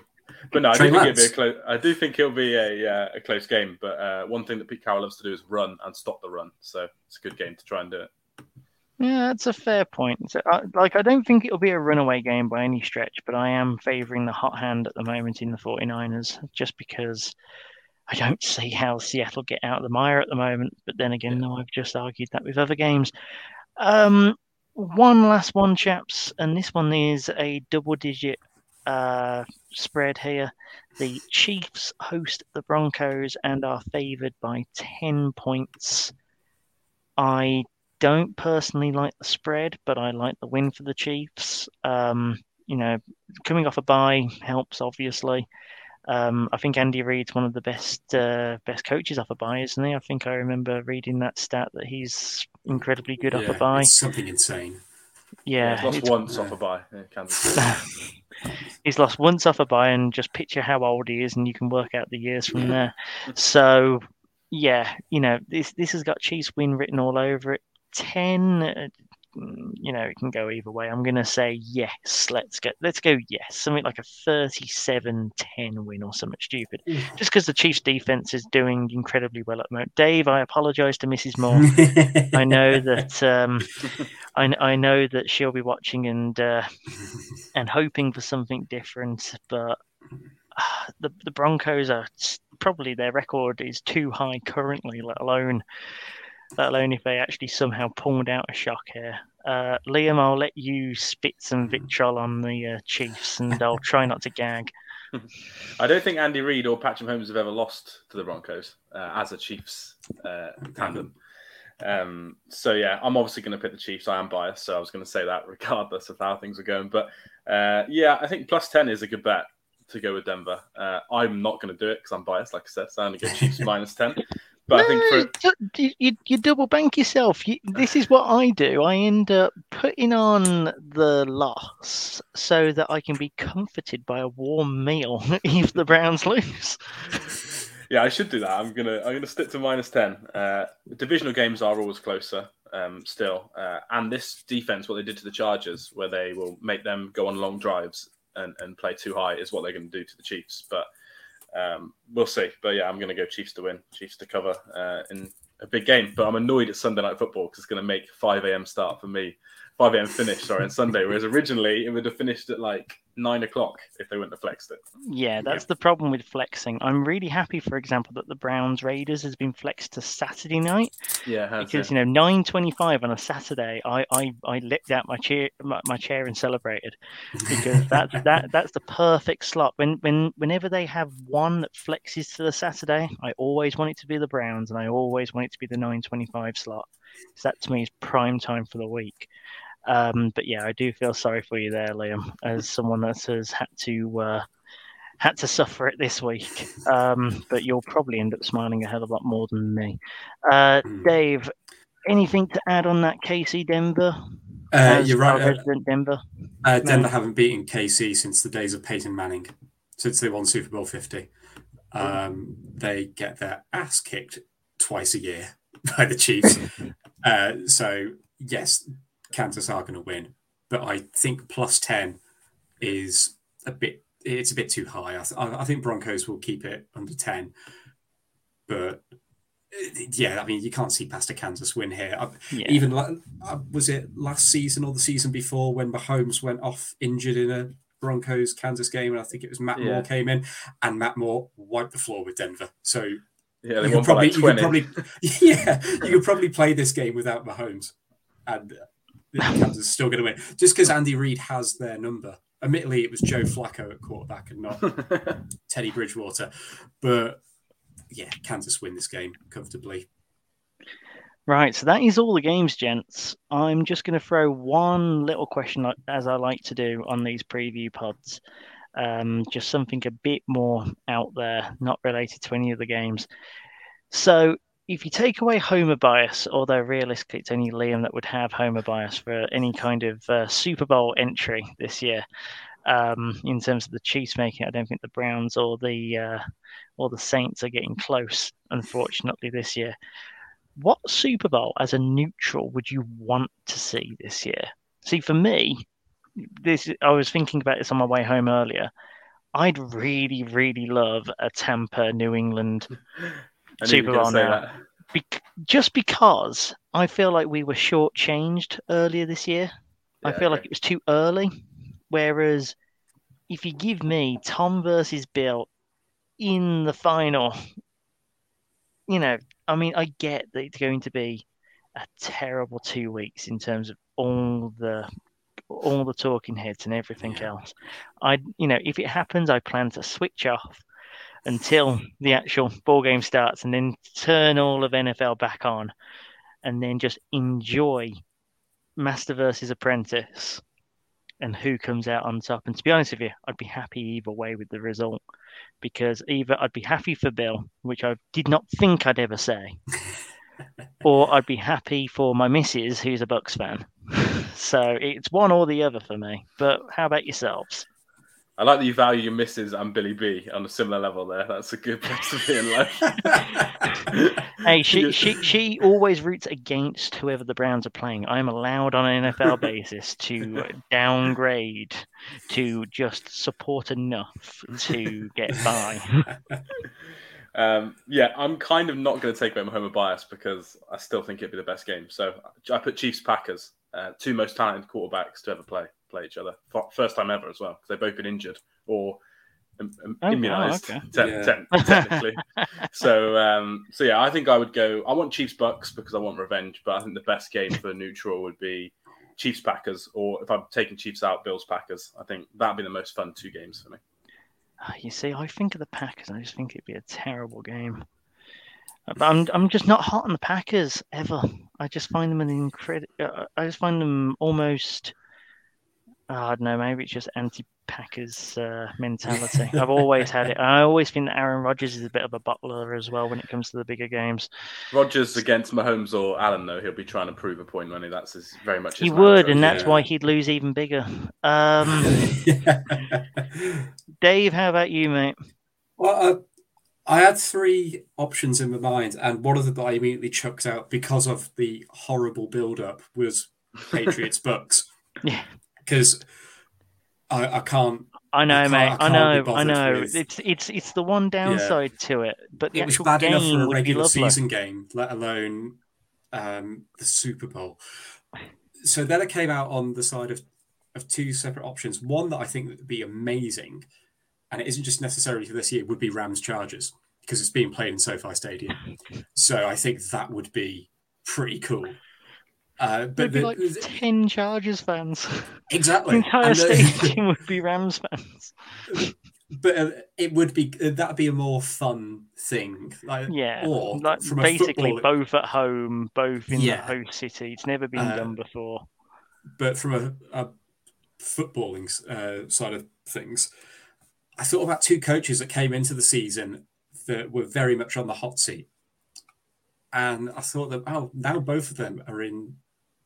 But no, I do think it'll be a close. I do think it'll be a uh, a close game. But uh, one thing that Pete Carroll loves to do is run and stop the run. So it's a good game to try and do it. Yeah, that's a fair point. So, uh, like, I don't think it'll be a runaway game by any stretch, but I am favouring the hot hand at the moment in the 49ers just because I don't see how Seattle get out of the mire at the moment. But then again, no, I've just argued that with other games. Um, one last one, chaps, and this one is a double digit uh, spread here. The Chiefs host the Broncos and are favoured by 10 points. I don't personally like the spread, but I like the win for the Chiefs. Um, you know, coming off a bye helps, obviously. Um, I think Andy Reid's one of the best uh, best coaches off a bye, isn't he? I think I remember reading that stat that he's incredibly good off a Yeah, bye. It's something insane. Yeah, He's lost it's- once off a bye. Yeah, Kansas City. he's lost once off a bye, and just picture how old he is, and you can work out the years from there. So, yeah, you know, this this has got Chiefs win written all over it. Ten, uh, mm, you know, it can go either way. I'm gonna say yes. Let's go. Let's go yes. Something like a 37-10 win or something stupid. Just because the Chiefs defense is doing incredibly well at the moment. Dave, I apologise to Mrs. Moore. I know that um, I, I know that she'll be watching and uh, and hoping for something different, but uh, the the Broncos are probably their record is too high currently, let alone let alone if they actually somehow pulled out a shock here. Uh, Liam, I'll let you spit some vitriol on the uh, Chiefs, and I'll try not to gag. I don't think Andy Reid or Patrick Mahomes have ever lost to the Broncos uh, as a Chiefs uh, tandem. Um, so yeah, I'm obviously going to pick the Chiefs. I am biased, so I was going to say that regardless of how things are going. But uh, yeah, I think plus ten is a good bet to go with Denver. Uh, I'm not going to do it because I'm biased, like I said. So I'm going to go Chiefs minus ten. But I think No, for you, you, you double bank yourself. You, this is what I do. I end up putting on the loss so that I can be comforted by a warm meal if the Browns lose. Yeah, I should do that. I'm gonna I'm gonna stick to minus ten. Uh, divisional games are always closer, um, still, uh, and this defense, what they did to the Chargers, where they will make them go on long drives and, and play too high, is what they're going to do to the Chiefs. But um, we'll see. But yeah, I'm going to go Chiefs to win, Chiefs to cover uh, in a big game. But I'm annoyed at Sunday night football because it's going to make 5 a.m. start for me, 5 a.m. finish. Sorry, on Sunday. Whereas originally it would have finished at like nine o'clock if they wouldn't have flexed it. Yeah, that's the problem with flexing. I'm really happy, for example, that the Browns Raiders has been flexed to Saturday night Yeah, has, because yeah. you know 9:25 on a Saturday, I I, I leapt out my chair my, my chair and celebrated because that's that that's the perfect slot. When when whenever they have one that flexes to the Saturday, I always want it to be the Browns and I always want it to be the 9:25 slot. So that to me is prime time for the week. Um, but yeah, I do feel sorry for you there, Liam, as someone that has had to uh, had to suffer it this week. Um, but you'll probably end up smiling a hell of a lot more than me. Uh, Hmm. Dave, anything to add on that KC Denver? Uh, you're right. Uh, resident Denver. uh, Denver haven't beaten KC since the days of Peyton Manning, since they won Super Bowl 50. Um, they get their ass kicked twice a year by the Chiefs. uh, so, yes, Kansas are going to win. But I think plus 10 is a bit, it's a bit too high. I, th- I think Broncos will keep it under 10. But yeah, I mean, you can't see past a Kansas win here. I- Yeah. Even uh, was it last season or the season before when Mahomes went off injured in a Broncos Kansas game, and I think it was Matt Yeah. Moore came in, and Matt Moore wiped the floor with Denver. So Yeah, they you could probably, like you could 20. probably, yeah, you could probably play this game without Mahomes, and uh, Kansas is still going to win just because Andy Reid has their number. Admittedly, it was Joe Flacco at quarterback and not Teddy Bridgewater, but yeah, Kansas win this game comfortably. Right, so that is all the games, gents. I'm just going to throw one little question, like- as I like to do on these preview pods. Um, just something a bit more out there, not related to any of the games. So, if you take away homer bias, although realistically it's only Liam that would have homer bias for any kind of uh, Super Bowl entry this year, um, in terms of the Chiefs making, I don't think the Browns or the uh, or the Saints are getting close, unfortunately, this year what Super Bowl as a neutral would you want to see this year? See, for me, this I was thinking about this on my way home earlier. I'd really, really love a Tampa New England I knew you were Super Bowl now. that. Just because I feel like we were shortchanged earlier this year. I Yeah, feel like it was too early. Whereas if you give me Tom versus Bill in the final, you know, I mean, I get that it's going to be a terrible two weeks in terms of all the all the talking heads and everything else. I, you know, if it happens, I plan to switch off until the actual ball game starts, and then turn all of NFL back on, and then just enjoy Master versus Apprentice and who comes out on top. And to be honest with you, I'd be happy either way with the result because either I'd be happy for Bill, which I did not think I'd ever say, or I'd be happy for my missus, who's a Bucs fan. So it's one or the other for me. But how about yourselves? I like that you value your misses and Billy B on a similar level there. That's a good place to be in life. Hey, she, she she always roots against whoever the Browns are playing. I'm allowed on an NFL basis to downgrade to just support enough to get by. Um, yeah, I'm kind of not going to take away my homer bias because I still think it'd be the best game. So I put Chiefs Packers, uh, two most talented quarterbacks to ever play play each other, first time ever as well because they've both been injured or um, um, Oh, wow, immunized okay. te- Yeah. te- technically. so um, so yeah, I think I would go. I want Chiefs Bucs because I want revenge, but I think the best game for neutral would be Chiefs Packers, or if I'm taking Chiefs out, Bills Packers. I think that'd be the most fun two games for me. Ah, You see, I think of the Packers, I just think it'd be a terrible game. Uh, But I'm I'm just not hot on the Packers ever. I just find them an incredible. Uh, I just find them almost. Oh, I don't know. Maybe it's just anti-Packers uh, mentality. I've always had it. I always think that Aaron Rodgers is a bit of a butler as well when it comes to the bigger games. Rodgers against Mahomes or Allen, though, he'll be trying to prove a point, won't? That's his, very much his He would, and that's yeah. why he'd lose even bigger. Um, Dave, how about you, mate? Well, I, I had three options in my mind, and one of them that I immediately chucked out because of the horrible build-up was Patriots Bucs Yeah. Because I, I can't. I know, can't- mate. I I, know. I know. with- It's it's it's the one downside to it, but the It was actual bad enough game for a regular season game, let alone um, the Super Bowl. So then I came out on the side of of two separate options. One that I think would be amazing, and it isn't just necessarily for this year, would be Rams Chargers because it's being played in SoFi Stadium. So I think that would be pretty cool. Uh, but There'd be the- like the- ten Chargers fans. Exactly, The entire And the- stadium would be Rams fans. but uh, it would be that'd be a more fun thing. Like, Yeah, or like basically football- both at home, both in Yeah. the host city. It's never been Uh, done before. but from a, a footballing uh, side of things, I thought about two coaches that came into the season that were very much on the hot seat, and I thought that oh, now both of them are in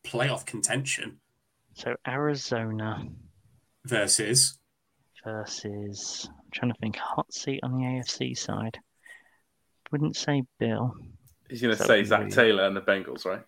playoff contention So Arizona versus versus. I'm trying to think. Hot seat on the AFC side. Wouldn't say Bill. He's going to So say weird. Zac Taylor and the Bengals, right?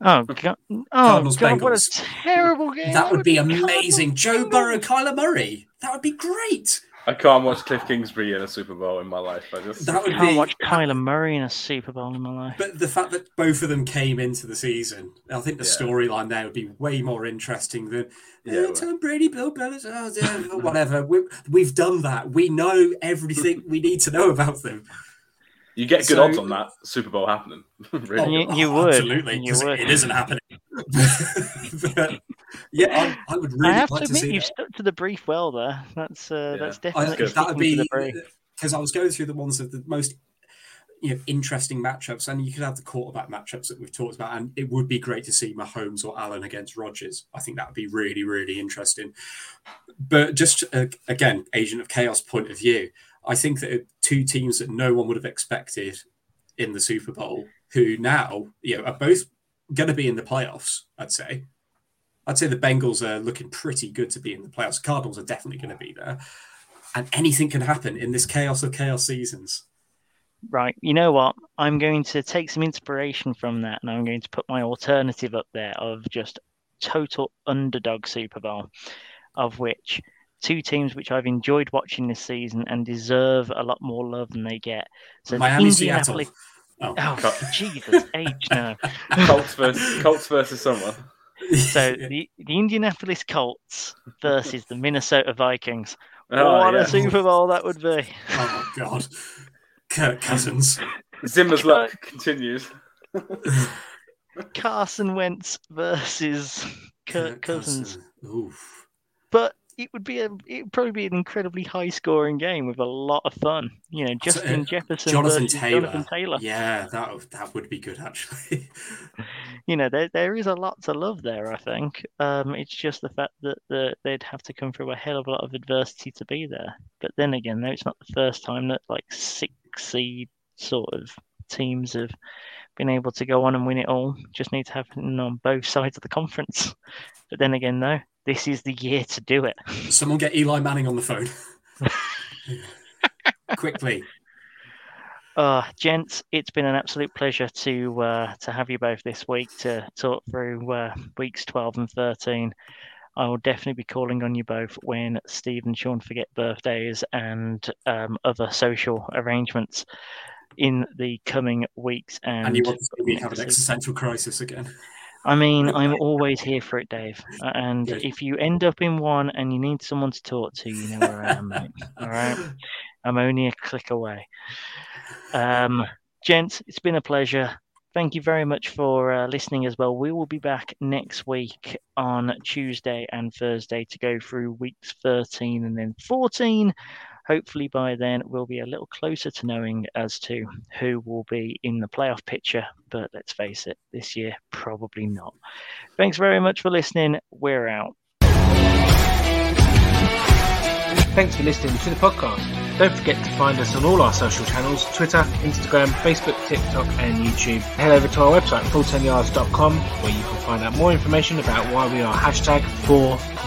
Oh god! Oh Cardinals, god! What a terrible game! that would be Cardinals, amazing. Joe Burrow, Kyler Murray, that would be great. I can't watch Cliff Kingsbury in a Super Bowl in my life. I just That would Can't be- watch Kyler Murray in a Super Bowl in my life. But the fact that both of them came into the season, I think the Yeah. storyline there would be way more interesting than Yeah, "Eh, it would. Tom Brady, Bill Belichick, oh, whatever. We, we've done that. We know everything we need to know about them. You get good So- odds on that Super Bowl happening. really. You- you would. absolutely. You 'cause would. It isn't happening. But, yeah, I, I would really I have like to to, admit, see you've that. stuck to the brief well there. That's uh, Yeah. that's definitely good. that would be because I was going through the ones of the most you know interesting matchups, and you could have the quarterback matchups that we've talked about, and it would be great to see Mahomes or Allen against Rodgers. I think that would be really really interesting. But just uh, again, agent of chaos point of view, I think that two teams that no one would have expected in the Super Bowl, who now you know are both going to be in the playoffs. I'd say. I'd say the Bengals are looking pretty good to be in the playoffs. Cardinals are definitely going to be there and anything can happen in this chaos of chaos seasons. Right. You know what? I'm going to take some inspiration from that and I'm going to put my alternative up there of just total underdog Super Bowl, of which two teams which I've enjoyed watching this season and deserve a lot more love than they get. So the Miami, Seattle. Indianapolis. Oh, Oh, Jesus, age no. Colts versus Colts versus someone. So the, the Indianapolis Colts versus the Minnesota Vikings. Oh, what yeah. a Super Bowl that would be. oh my god, Kirk Cousins. Zimmer's luck continues. Carson Wentz versus Kirk Cousins. Cousins. Oof. But it would be a it would probably be an incredibly high scoring game with a lot of fun. You know, Justin uh, Jefferson Jonathan Taylor. Jonathan Taylor. Yeah, that would- that would be good actually. You know, there there is a lot to love there. I think. Um, it's just the fact that the, they'd have to come through a hell of a lot of adversity to be there. But then again, though, it's not the first time that like six seed sort of teams have been able to go on and win it all. Just need to happen on both sides of the conference. But then again, though, this is the year to do it. Someone get Eli Manning on the phone quickly. Uh, gents, it's been an absolute pleasure to uh, to have you both this week to talk through uh, weeks 12 and 13. I will definitely be calling on you both when Steve and Sean forget birthdays and um, other social arrangements in the coming weeks. And, And you want to see me have an existential crisis again. I mean, I'm always here for it, Dave. And if you end up in one and you need someone to talk to, you know where I am, mate. All right. I'm only a click away. Um, gents, it's been a pleasure. Thank you very much for uh, listening as well. We will be back next week on Tuesday and Thursday to go through weeks 13 and then 14. Hopefully, by then, we'll be a little closer to knowing as to who will be in the playoff picture. But let's face it, this year, probably not. Thanks very much for listening. We're out. Thanks for listening to the podcast. Don't forget to find us on all our social channels Twitter, Instagram, Facebook, TikTok, and YouTube. Head over to our website, full10yards.com, where you can find out more information about why we are hashtag 4